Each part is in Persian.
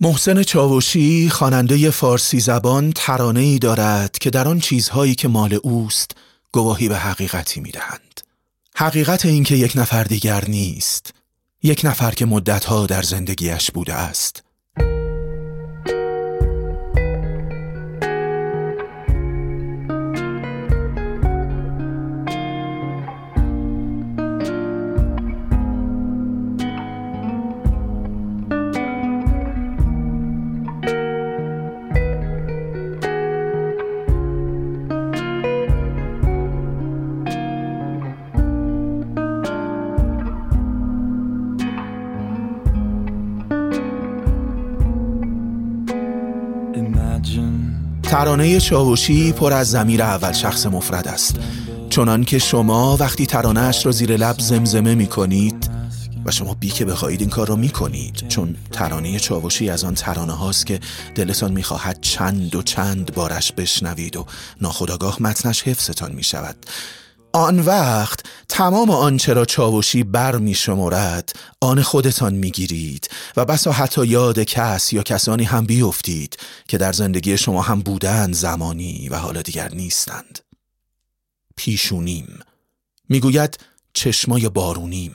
محسن چاوشی خواننده فارسی زبان ترانه ای دارد که در آن چیزهایی که مال اوست گواهی به حقیقتی می دهند. حقیقت این که یک نفر دیگر نیست یک نفر که مدتها در زندگیش بوده است ترانه چاوشی پر از زمیر اول شخص مفرد است. چنان که شما وقتی ترانهش را زیر لب زمزمه می کنید و شما بی که بخواهید این کار را می کنید چون ترانه چاوشی از آن ترانه هاست که دلتان می خواهد چند و چند بارش بشنوید و ناخداگاه متنش حفظتان می شود آن وقت تمام آنچه را چاوشی بر می شمرد آن خودتان می گیرید و بسا حتی یاد کس یا کسانی هم بیفتید که در زندگی شما هم بودند زمانی و حالا دیگر نیستند. پیشونیم. می‌گوید چشمای بارونیم.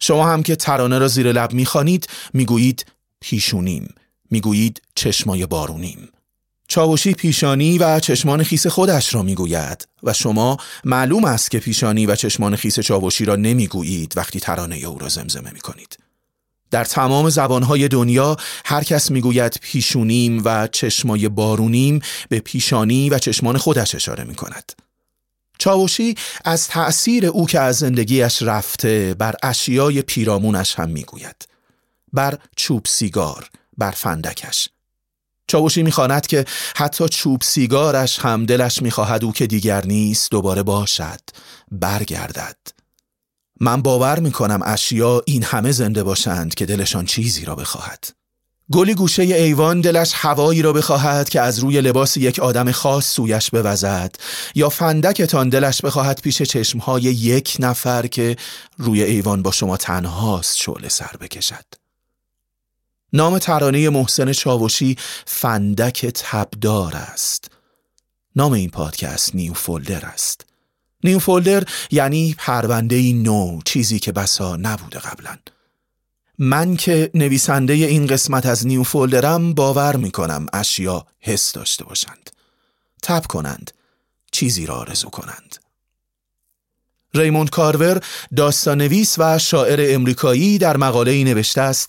شما هم که ترانه را زیر لب می‌خوانید می‌گویید پیشونیم. می‌گویید چشمای بارونیم. چاوشی پیشانی و چشمان خیس خودش را می‌گوید و شما معلوم است که پیشانی و چشمان خیس چاوشی را نمی‌گویید وقتی ترانه او را زمزمه می کنید. در تمام زبانهای دنیا هر کس می‌گوید پیشونیم و چشمای بارونیم به پیشانی و چشمان خودش اشاره می کند. چاوشی از تأثیر او که از زندگیش رفته بر اشیای پیرامونش هم می‌گوید. بر چوب سیگار، بر فندکش، چاوشی می‌خواند که حتی چوب سیگارش هم دلش می‌خواهد او که دیگر نیست دوباره باشد برگردد. من باور می‌کنم اشیا این همه زنده باشند که دلشان چیزی را بخواهد. گلی گوشه ایوان دلش هوایی را بخواهد که از روی لباس یک آدم خاص سویش بوزد یا فندکتان دلش بخواهد پیش چشمهای یک نفر که روی ایوان با شما تنهاست شعله سر بکشد. نام ترانه محسن چاوشی فندک تبدار است. نام این پادکست نیو فولدر است. نیو فولدر یعنی پرونده نو چیزی که بسا نبوده قبلا. من که نویسنده این قسمت از نیو فولدرم باور می کنم اشیا حس داشته باشند. تب کنند. چیزی را آرزو کنند. ریموند کارور داستانویس و شاعر امریکایی در مقاله ای نوشته است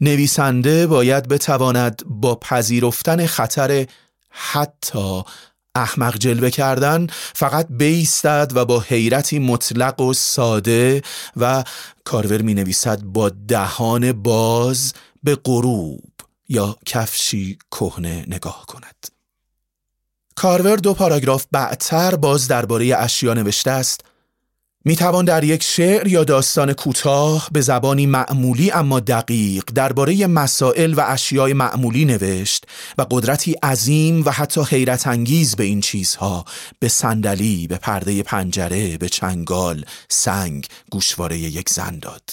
نویسنده باید بتواند با پذیرفتن خطر حتی احمق جلوه کردن فقط بیستد و با حیرتی مطلق و ساده و کارور می نویسد با دهان باز به غروب یا کفشی کهنه نگاه کند. کارور دو پاراگراف بعدتر باز درباره اشیا نوشته است. می توان در یک شعر یا داستان کوتاه به زبانی معمولی اما دقیق درباره مسائل و اشیای معمولی نوشت و قدرتی عظیم و حتی حیرت انگیز به این چیزها به صندلی، به پرده پنجره، به چنگال، سنگ، گوشواره یک زن داد.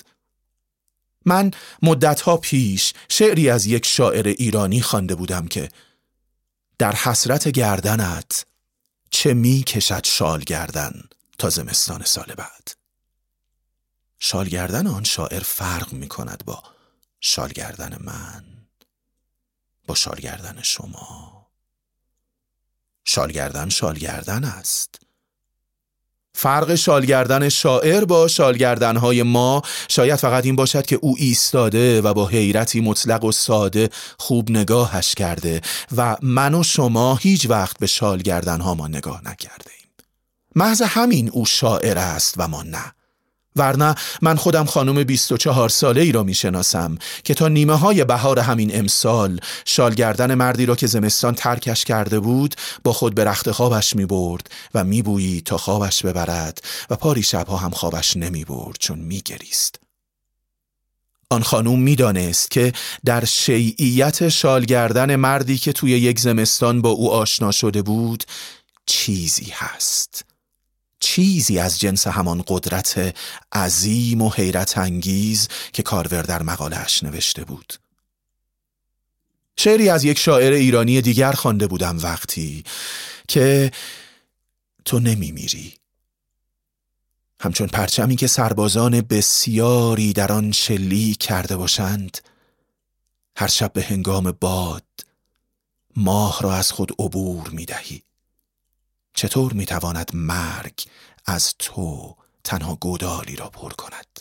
من مدتها پیش شعری از یک شاعر ایرانی خوانده بودم که در حسرت گردنت چه می کشد شال گردن تا زمستان سال بعد. شالگردن آن شاعر فرق می کند با شالگردن من با شالگردن شما. شالگردن شالگردن است. فرق شالگردن شاعر با شالگردنهای ما شاید فقط این باشد که او ایستاده و با حیرتی مطلق و ساده خوب نگاهش کرده و من و شما هیچ وقت به شالگردنها ما نگاه نکرده. محض همین او شاعر است و ما نه ورنه من خودم خانم 24 ساله ای را می شناسم که تا نیمه های بهار همین امسال شالگردن مردی را که زمستان ترکش کرده بود با خود به رخت خوابش می برد و می بویی تا خوابش ببرد و پاری شبها هم خوابش نمی برد چون می گریست. آن خانوم می‌دانست که در شیعیت شالگردن مردی که توی یک زمستان با او آشنا شده بود چیزی هست چیزی از جنس همان قدرت عظیم و حیرت انگیز که کارور در مقالهش نوشته بود. شعری از یک شاعر ایرانی دیگر خوانده بودم وقتی که تو نمی میری همچون پرچمی که سربازان بسیاری در آن شلی کرده باشند هر شب به هنگام باد ماه را از خود عبور می دهی چطور می تواند مرگ از تو تنها گودالی را پر کند؟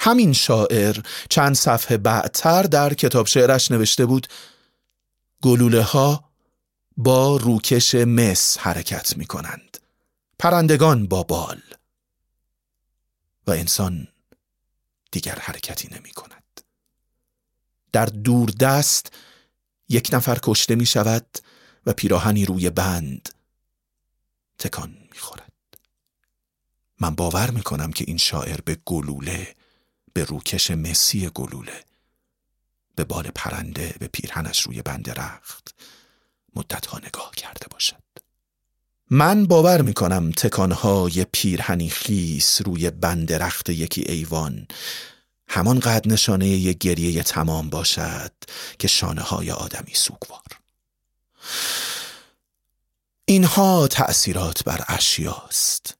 همین شاعر چند صفحه بعدتر در کتاب شعرش نوشته بود گلوله ها با روکش مس حرکت می کنند پرندگان با بال. و انسان دیگر حرکتی نمی کند در دور دست یک نفر کشته می شود و پیراهنی روی بند تکان می خورد من باور می کنم که این شاعر به گلوله به روکش مسی گلوله به بال پرنده به پیرهنش روی بند رخت مدتها نگاه کرده باشد. من باور می کنم تکانهای پیرهنی خیس روی بند رخت یکی ایوان همان قد نشانه یک گریه تمام باشد که شانه های آدمی سوگوار. اینها تأثیرات بر اشیاست.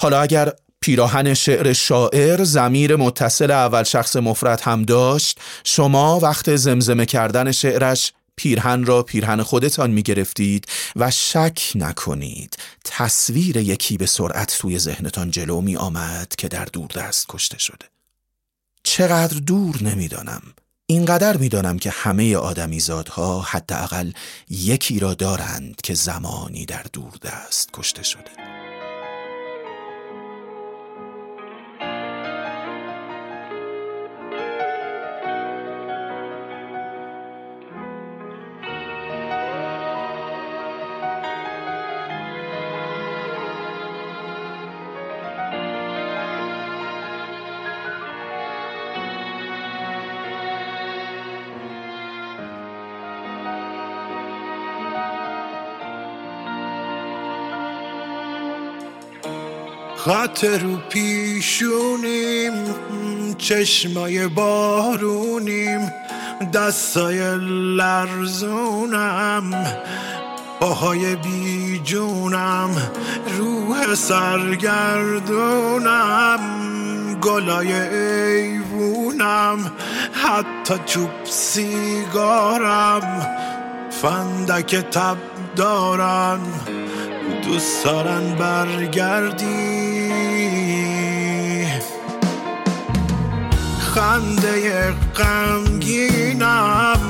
حالا اگر پیراهن شعر شاعر زمیر متصل اول شخص مفرد هم داشت شما وقت زمزمه کردن شعرش پیرهن را پیرهن خودتان می گرفتید و شک نکنید. تصویر یکی به سرعت توی ذهنتان جلو می آمد که در دور دست کشته شده. چقدر دور نمی‌دانم. اینقدر می‌دانم که همه آدمیزادها حداقل یکی را دارند که زمانی در دور دست کشته شده. خط رو پیشونیم چشمای بارونیم دستای لرزونم پاهای بیجونم روح سرگردونم گلای ایوونم حتی چوب سیگارم فندک تب دارم دوست دارن برگردی خنده غمگینم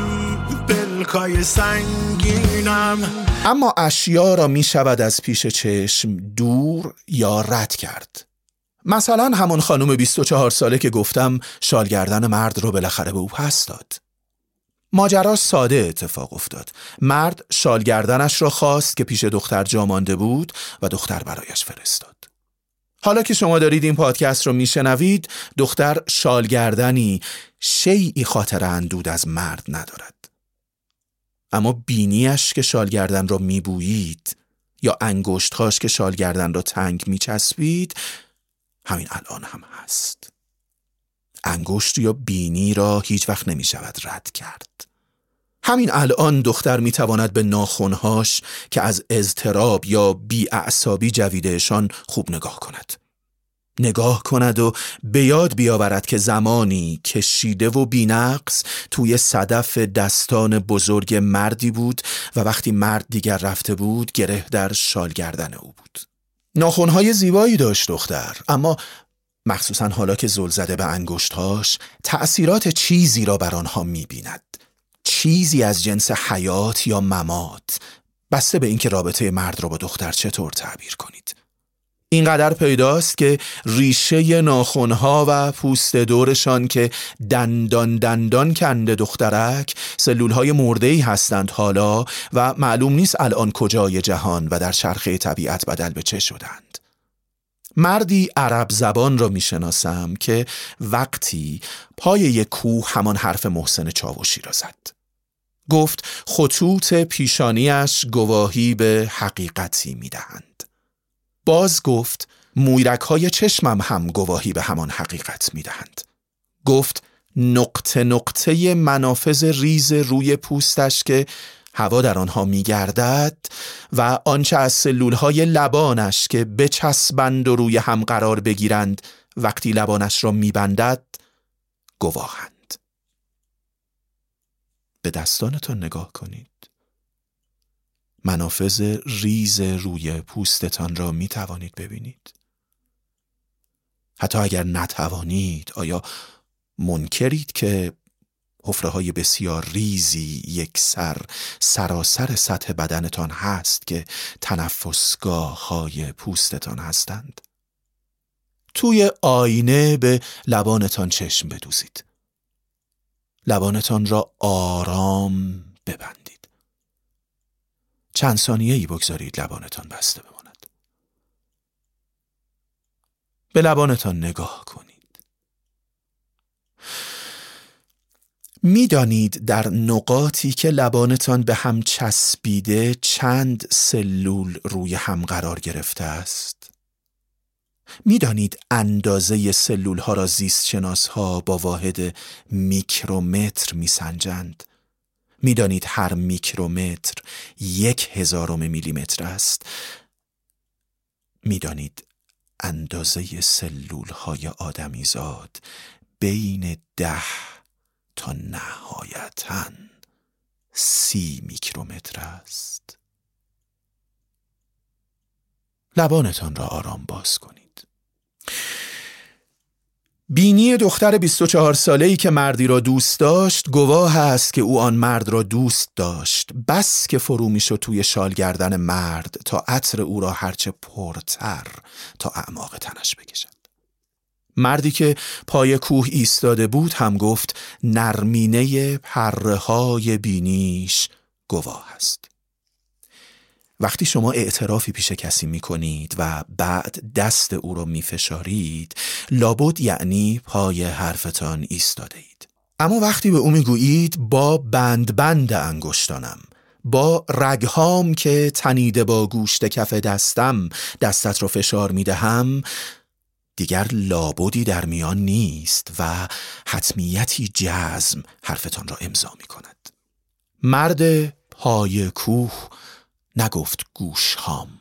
بلکای سنگینم. اما اشیا را می شود از پیش چشم دور یا رد کرد. مثلا همون خانم 24 ساله که گفتم شالگردن مرد رو بالاخره به او پس داد. ماجرا ساده اتفاق افتاد. مرد شالگردنش را خواست که پیش دختر جا مانده بود و دختر برایش فرستاد. حالا که شما دارید این پادکست رو میشنوید دختر شالگردنی شیعی خاطر اندود از مرد ندارد. اما بینیش که شالگردن را میبویید یا انگشتهاش که شالگردن را تنگ میچسبید همین الان هم هست. انگشت یا بینی را هیچ وقت نمی شود رد کرد. همین الان دختر می تواند به ناخونهاش که از اضطراب یا بیاعصابی جویدهشان خوب نگاه کند. نگاه کند و به یاد بیاورد که زمانی کشیده و بینقص توی صدف دستان بزرگ مردی بود و وقتی مرد دیگر رفته بود گره در شال گردن او بود. ناخونهای زیبایی داشت دختر اما مخصوصا حالا که زل زده به انگشتهاش تأثیرات چیزی را بر آنها می‌بیند. چیزی از جنس حیات یا ممات. بسته به اینکه رابطه مرد را با دختر چطور تعبیر کنید. اینقدر پیداست که ریشه ناخونها و پوست دورشان که دندان دندان کنده دخترک سلولهای مرده ای هستند حالا و معلوم نیست الان کجای جهان و در چرخه طبیعت بدل به چه شدند. مردی عرب زبان را می‌شناسم که وقتی پای یک کوه همان حرف محسن چاوشی را زد. گفت خطوط پیشانیش گواهی به حقیقتی می‌دهند. باز گفت مویرک های چشمم هم گواهی به همان حقیقت می‌دهند. گفت نقطه نقطه منافذ ریز روی پوستش که هوا در آنها میگردد و آنچه از سلول های لبانش که بچسبند و روی هم قرار بگیرند وقتی لبانش را میبندد گواهند. به دستانتان نگاه کنید. منافذ ریز روی پوستتان را می توانید ببینید. حتی اگر نتوانید آیا منکرید که حفره های بسیار ریزی یک سر سراسر سطح بدنتان هست که تنفسگاه های پوستتان هستند؟ توی آینه به لبانتان چشم بدوزید. لبانتان را آرام ببندید. چند ثانیه ای بگذارید لبانتان بسته بماند. به لبانتان نگاه کنید. می‌دانید در نقاطی که لبانتان به هم چسبیده چند سلول روی هم قرار گرفته است؟ می‌دانید اندازه سلول ها را زیست شناس ها با واحد میکرومتر میسنجند؟ می‌دانید هر میکرومتر یک هزارم میلیمتر است. می‌دانید اندازه سلول های آدمیزاد بین ده تا نهایتا سی میکرومتر است. لبانتان را آرام باز کنید. بینی دختر 24 ساله ای که مردی را دوست داشت گواه است که او آن مرد را دوست داشت. بس که فرو می‌شد توی شال گردن مرد تا عطر او را هرچه پرتر تا اعماق تنش بکشد. مردی که پای کوه ایستاده بود هم گفت نرمینه پره های بینیش گواه است. وقتی شما اعترافی پیش کسی می کنید و بعد دست او را می فشارید لابد یعنی پای حرفتان ایستاده اید اما وقتی به او می گویید با بند بند انگشتانم با رگهام که تنیده با گوشت کف دستم دستت را فشار می دهم دیگر لابودی در میان نیست و حتمیتی جزم حرفتان را امضا می کند مرد پای کوه نگفت گوش هام.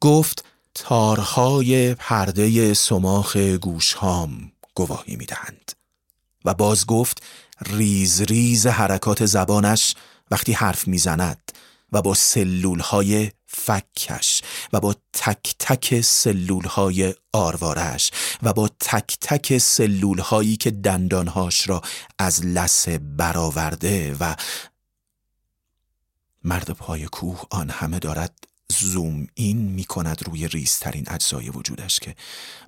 گفت تارهای پرده سماخ گوش هام گواهی می دهند و باز گفت ریز ریز حرکات زبانش وقتی حرف می‌زند و با سلول های فکش و با تک تک سلول های آروارش و با تک تک سلول هایی که دندانهاش را از لسه برآورده و مرد پای کوه آن همه دارد زوم این می کند روی ریزترین اجزای وجودش که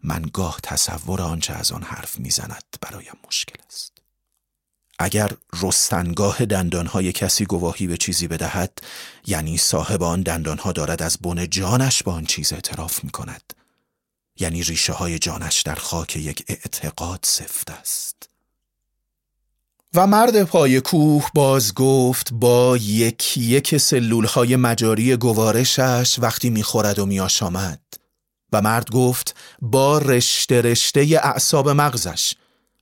من گاه تصور آنچه از آن حرف می‌زند برایم مشکل است. اگر رستنگاه دندانهای کسی گواهی به چیزی بدهد یعنی صاحب آن دندانها دارد از بن جانش با آن چیز اعتراف می کند یعنی ریشه های جانش در خاک یک اعتقاد سفت است. و مرد پای کوه باز گفت با یک یک سلول های مجاری گوارشش وقتی می‌خورد و میآشامد. و مرد گفت با رشته رشته اعصاب مغزش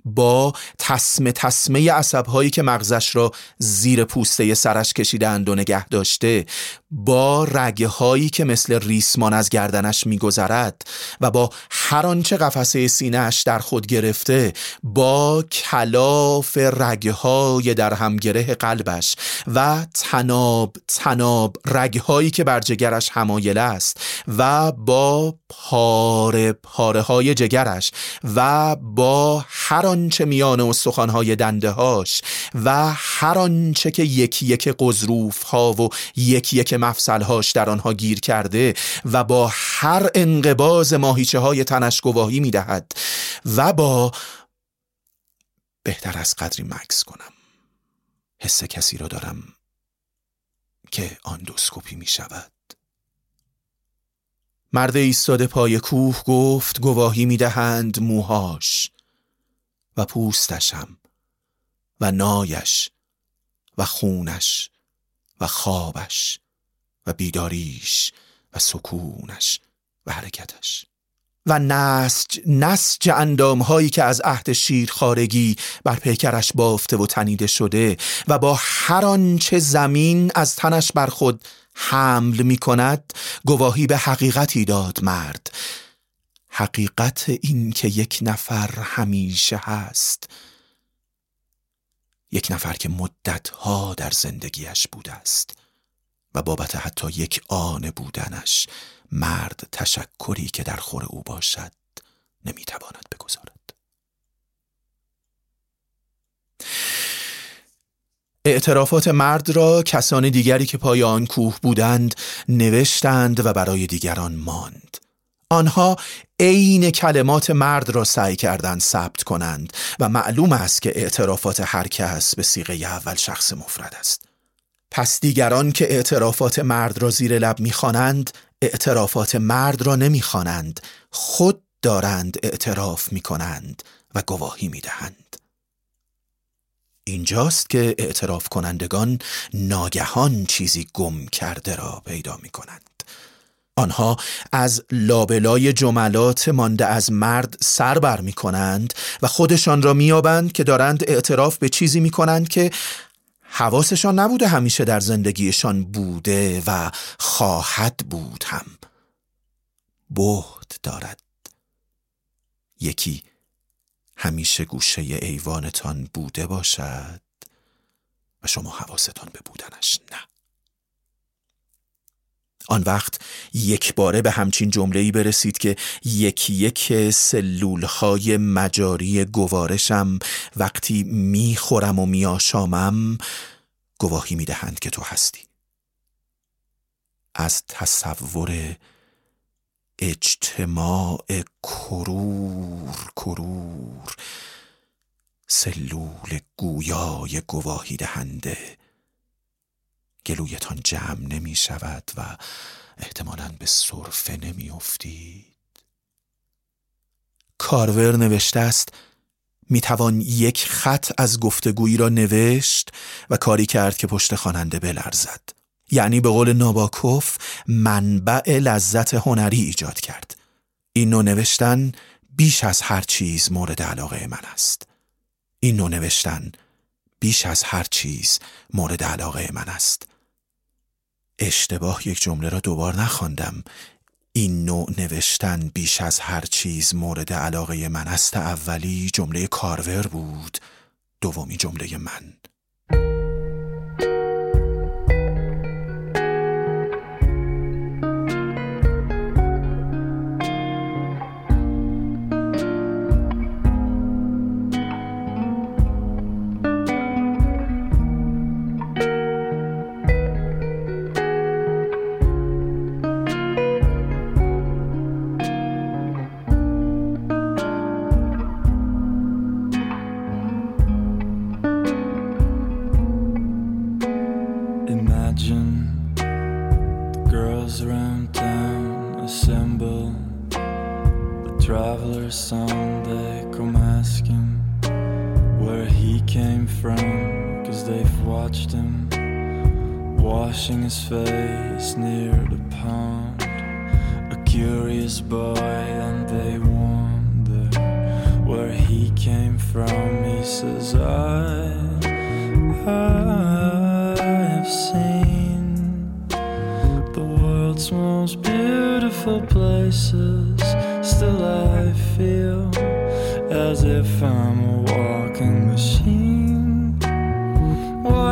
با تسمه تسمه عصبهایی که مغزش را زیر پوسته سرش کشیدند و نگه داشته با رگه هایی که مثل ریسمان از گردنش میگذرد و با هر آنچه قفسه سینهش در خود گرفته با کلاف رگه های در همگره قلبش و تناب تناب رگه هایی که بر جگرش همایل است و با پاره پاره های جگرش و با هر آنچه میان استخوانهای دنده هاش و هر آنچه که یکی یک قضروف ها و یکی یک مفصلهاش در آنها گیر کرده و با هر انقباز ماهیچه های تنش گواهی می دهد و با بهتر از قدری مکس کنم. حس کسی را دارم که آن دوسکوپی می شود مرد ایستاده پای کوه گفت گواهی می دهند موهاش و پوستشم و نایش و خونش و خوابش. و بیداریش و سکونش و حرکتش. و نسج نسج اندام هایی که از عهد شیر خارگی بر پیکرش بافته و تنیده شده و با هر آنچه زمین از تنش بر خود حمل می کند گواهی به حقیقتی داد مرد. حقیقت این که یک نفر همیشه هست. یک نفر که مدتها در زندگیش بوده است. و بابت حتی یک آن بودنش مرد تشکری که در خور او باشد نمی‌تواند بگذارد. اعترافات مرد را کسان دیگری که پای آن کوه بودند نوشتند و برای دیگران ماند. آنها عین کلمات مرد را سعی کردند ثبت کنند و معلوم است که اعترافات هر کس به سیغه اول شخص مفرد است. پس دیگران که اعترافات مرد را زیر لب می‌خوانند اعترافات مرد را نمی‌خوانند خود دارند اعتراف می‌کنند و گواهی می‌دهند اینجاست که اعتراف کنندگان ناگهان چیزی گم کرده را پیدا می کنند. آنها از لابلای جملات مانده از مرد سر بر می کنند و خودشان را میابند که دارند اعتراف به چیزی می کنند که حواسشان نبوده همیشه در زندگیشان بوده و خواهد بود هم. بهد دارد. یکی همیشه گوشه ایوانتان بوده باشد و شما حواستان به بودنش نه. آن وقت یک باره به همچین جمله ای برسید که یکی یک سلول های مجاری گوارشم وقتی می‌خورم و میآشامم گواهی می‌دهند که تو هستی. از تصور اجتماع کرور کرور سلول گویای گواهی دهنده گلویتان جمع نمی شود و احتمالا به صرفه نمی افتید. کارور نوشته است می توان یک خط از گفتگویی را نوشت و کاری کرد که پشت خواننده بلرزد. یعنی به قول ناباکوف منبع لذت هنری ایجاد کرد. این نوع نوشتن بیش از هر چیز مورد علاقه من است. این نوع نوشتن بیش از هر چیز مورد علاقه من است. اشتباه یک جمله را دوبار نخواندم. این نوع نوشتن بیش از هر چیز مورد علاقه من است. اولی جمله کارور بود دومی جمله من. washing his face near the pond. A curious boy, and they wonder where he came from. He says, I, I have seen the world's most beautiful places. Still, I feel as if I'm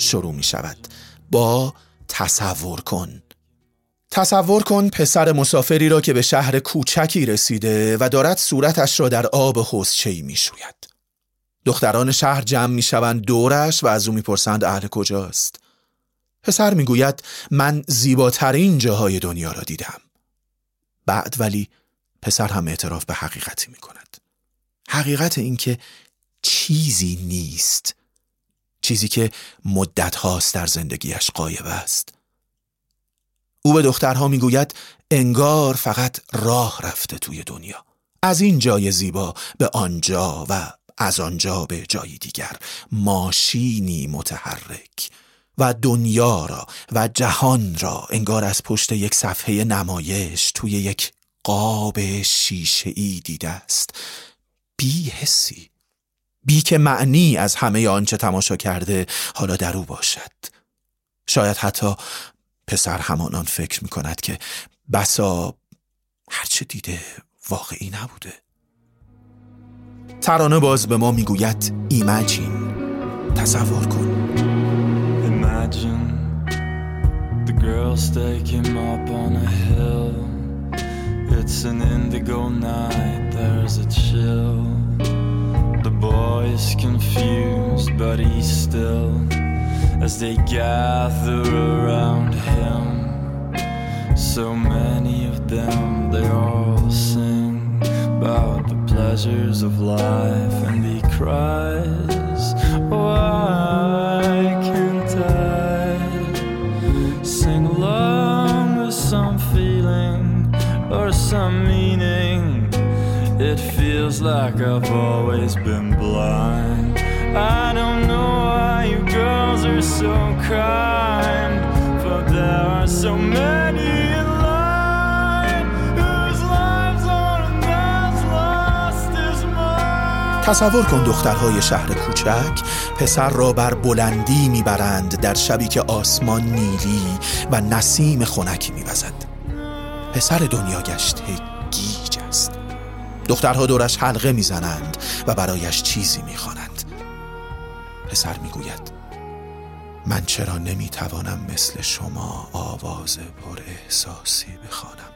شروع می شود. با تصور کن. تصور کن پسر مسافری را که به شهر کوچکی رسیده و دارد صورتش را در آب حوزچه‌ای می شوید. دختران شهر جمع می شوند دورش و از او می‌پرسند اهل کجاست. پسر می‌گوید من زیباترین جاهای دنیا را دیدم. بعد ولی پسر هم اعتراف به حقیقتی می کند. حقیقت اینکه چیزی نیست. چیزی که مدت هاست در زندگیش قایب است. او به دخترها می‌گوید انگار فقط راه رفته توی دنیا. از این جای زیبا به آنجا و از آنجا به جایی دیگر. ماشینی متحرک و دنیا را و جهان را انگار از پشت یک صفحه نمایش توی یک قاب شیشه ای دیده است. بی حسی بی که معنی از همه آنچه تماشا کرده حالا در او باشد. شاید حتی پسر همانان فکر می کند که بسا هرچه دیده واقعی نبوده. ترانه باز به ما می‌گوید ایمجین تصور کن. Imagine the girls take him up on a hill. It's an indigo night, there's a chill. The boy is confused but he's still As they gather around him. So many of them, they all sing About the pleasures of life and he cries Why can't I sing along with some feeling or some meaning feels like I've always been blind I don't know why you girls are so kind For there are so many in line Whose lives are as lost as mine تصور کن دخترهای شهر کوچک پسر را بر بلندی می‌برند در شبی که آسمان نیلی و نسیم خنکی میوزد پسر دنیا گشته دخترها دورش حلقه می‌زنند و برایش چیزی می‌خوانند. پسر می‌گوید من چرا نمی‌توانم مثل شما آواز پر احساسی بخوانم؟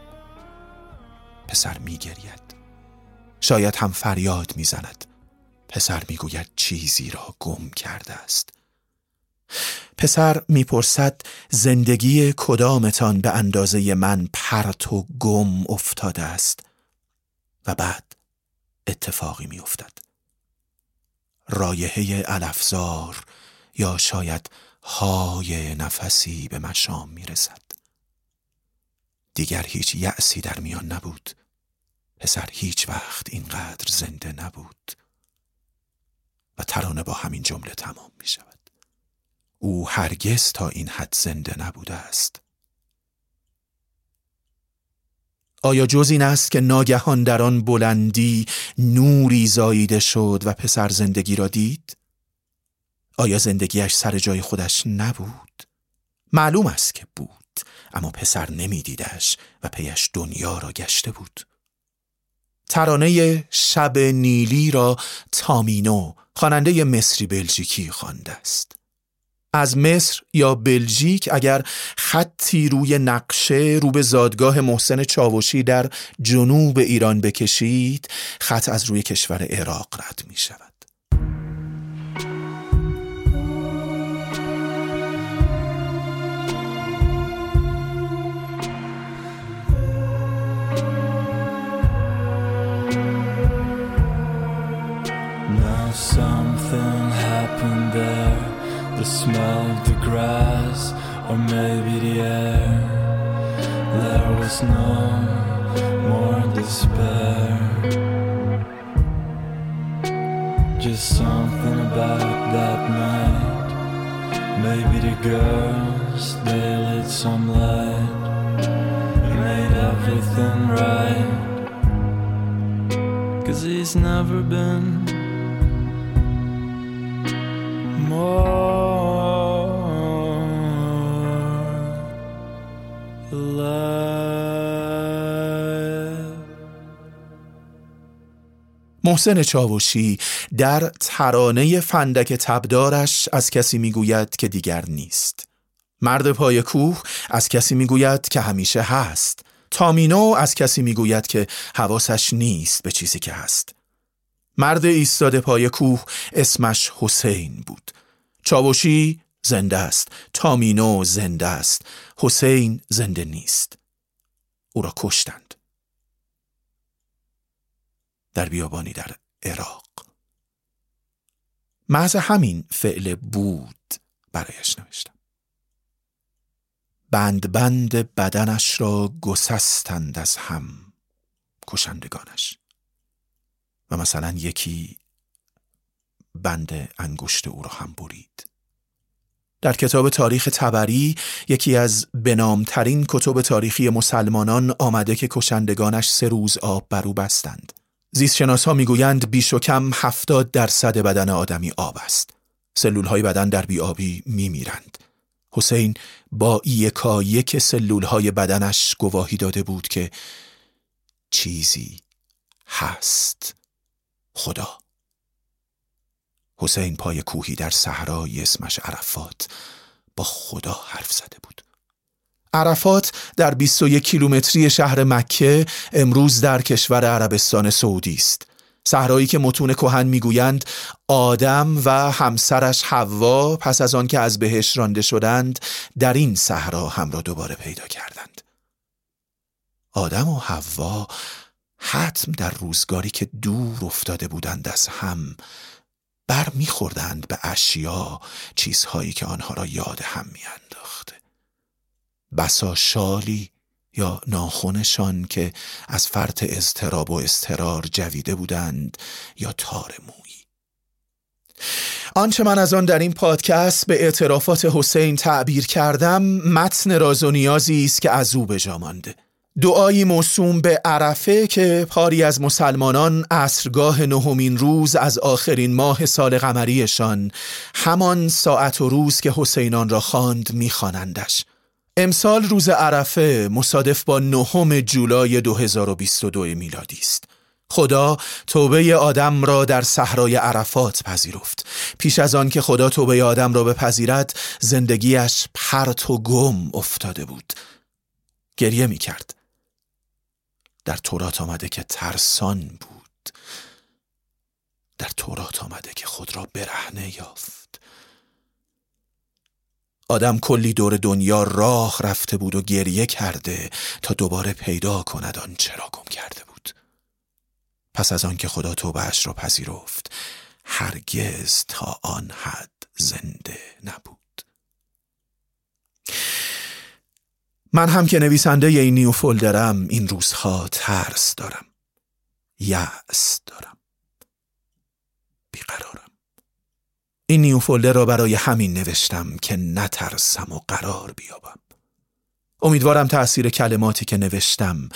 پسر میگرید. شاید هم فریاد می‌زند. پسر می‌گوید چیزی را گم کرده است. پسر می‌پرسد زندگی کدامتان به اندازه من پرت و گم افتاده است؟ بعد اتفاقی میافتد. رایحه الافزار یا شاید های نفسی به مشام می‌رسد. دیگر هیچ یأسی در میان نبود. پسر هیچ وقت اینقدر زنده نبود. و ترانه با همین جمله تمام می شود او هرگز تا این حد زنده نبوده است. آیا جز این است که ناگهان در آن بلندی نوری زاییده شد و پسر زندگی را دید؟ آیا زندگیش سر جای خودش نبود؟ معلوم است که بود اما پسر نمیدیدش و پیش دنیا را گشته بود ترانه شب نیلی را تامینو خواننده مصری بلژیکی خوانده است از مصر یا بلژیک اگر خطی روی نقشه رو به زادگاه محسن چاوشی در جنوب ایران بکشید خط از روی کشور عراق رد می شود. Something happened there. The smell of the grass or maybe the air. There was no more despair. Just something about that night. Maybe the girls, they lit some light. And made everything right. Cause he's never been محسن چاوشی در ترانه فندک تبدارش از کسی می‌گوید که دیگر نیست. مرد پای کوه از کسی می‌گوید که همیشه هست. تامینو از کسی می‌گوید که حواسش نیست به چیزی که هست. مرد ایستاده پای کوه اسمش حسین بود. چاوشی زنده است. تامینو زنده است. حسین زنده نیست. او را کشتند در بیابانی در عراق. محض همین فعل بود برایش نوشتم. بند بند بدنش را گسستند از هم کشندگانش. و مثلا یکی بند انگشت او را هم برید. در کتاب تاریخ تبری یکی از بنامترین کتب تاریخی مسلمانان آمده که کشندگانش سه روز آب بر او بستند. زیستشناس ها می‌گویند بیش و کم هفتاد درصد بدن آدمی آب است. سلول های بدن در بیابی میمیرند. حسین با یکا یک سلول های بدنش گواهی داده بود که چیزی هست. خدا. حسین پای کوهی در صحرای اسمش عرفات با خدا حرف زده بود. عرفات در 21 کیلومتری شهر مکه امروز در کشور عربستان سعودی است. صحرایی که متون کهن می‌گویند آدم و همسرش حوا پس از آن که از بهش رانده شدند در این صحرا هم را دوباره پیدا کردند. آدم و حوا حتم در روزگاری که دور افتاده بودند از هم بر میخوردند به اشیا چیزهایی که آنها را یاد هم میانداخته بسا شالی یا ناخونشان که از فرط اضطراب و استرار جویده بودند یا تار مویی. آنچه من از آن در این پادکست به اعترافات حسین تعبیر کردم متن راز و نیازی است که از او به جا مانده دعایی موسوم به عرفه که پاری از مسلمانان عصرگاه نهمین روز از آخرین ماه سال قمریشان همان ساعت و روز که حسینان را خواند میخوانندش. امسال روز عرفه مصادف با نهم جولای 2022 میلادی است. خدا توبه آدم را در صحرای عرفات پذیرفت. پیش از آن که خدا توبه آدم را بپذیرد زندگیش پرت و گم افتاده بود. گریه می کرد در تورات آمده که ترسان بود. در تورات آمده که خود را برهنه یافت. آدم کلی دور دنیا راه رفته بود و گریه کرده تا دوباره پیدا کند آن چرا گم کرده بود. پس از آن که خدا توبهش را پذیرفت هرگز تا آن حد زنده نبود. من هم که نویسنده این نیو فولدرم این روزها ترس دارم. یأس دارم. بیقرارم این نیو فولدر را برای همین نوشتم که نترسم و قرار بیابم. امیدوارم تأثیر کلماتی که نوشتم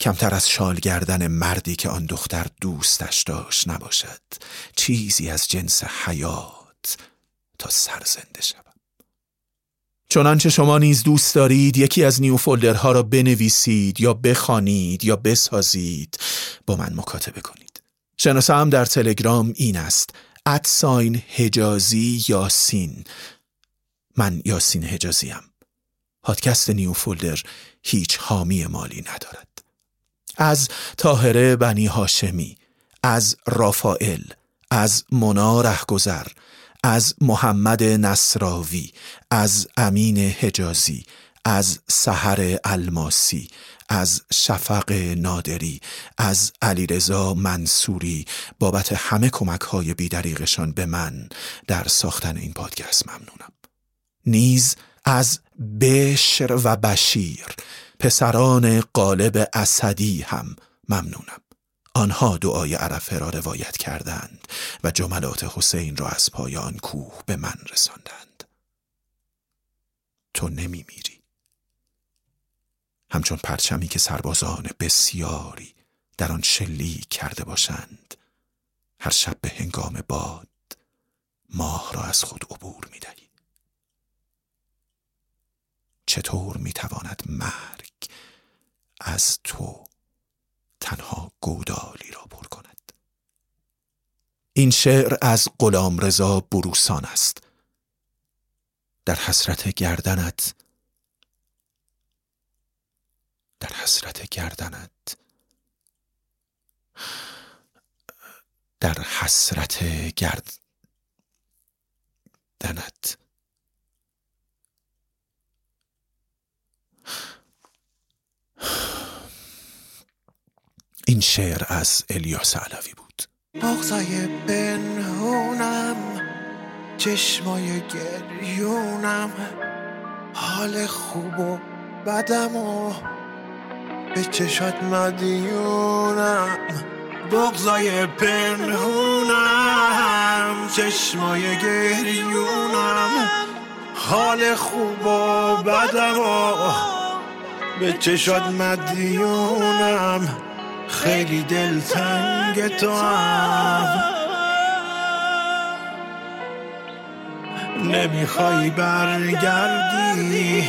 کمتر از شال گردن مردی که آن دختر دوستش داشت نباشد. چیزی از جنس حیات تا سرزنده شود چنانچه شما نیز دوست دارید یکی از نیو فولدرها را بنویسید یا بخوانید یا بسازید با من مکاتبه کنید. شناسه هم در تلگرام این است. ادساین هجازی یاسین. من یاسین هجازیم پادکست نیو فولدر هیچ حامی مالی ندارد. از تاهره بنی هاشمی از رافائل از منا رهگذر از محمد نصراوی از امین حجازی از سحر الماسی از شفق نادری از علیرضا منصوری بابت همه کمک های بیدریغشان به من در ساختن این پادکست ممنونم. نیز از بشر و بشیر پسران قالب اسدی هم ممنونم. آنها دعای عرفه را روایت کردند و جملات حسین را از پایان کوه به من رساندند. تو نمی میری همچون پرچمی که سربازان بسیاری در آن شلیک کرده باشند. هر شب به هنگام باد ماه را از خود عبور می دهی. چطور می تواند مرگ از تو تنها گودالی را پر کند؟ این شعر از غلام رضا بروسان است. در حسرت گردنت در حسرت گردنت. در حسرت گردنت. این شعر از الیاس علوی بود. بغزای پنهونم چشمای گریونم حال خوب و بدم و به چشات مدیونم. بغزای پنهونم. چشمای گریونم. حال خوب و بدم و به چشات مدیونم. خیلی دلتنگ تو هم نمی‌خوای برگردی.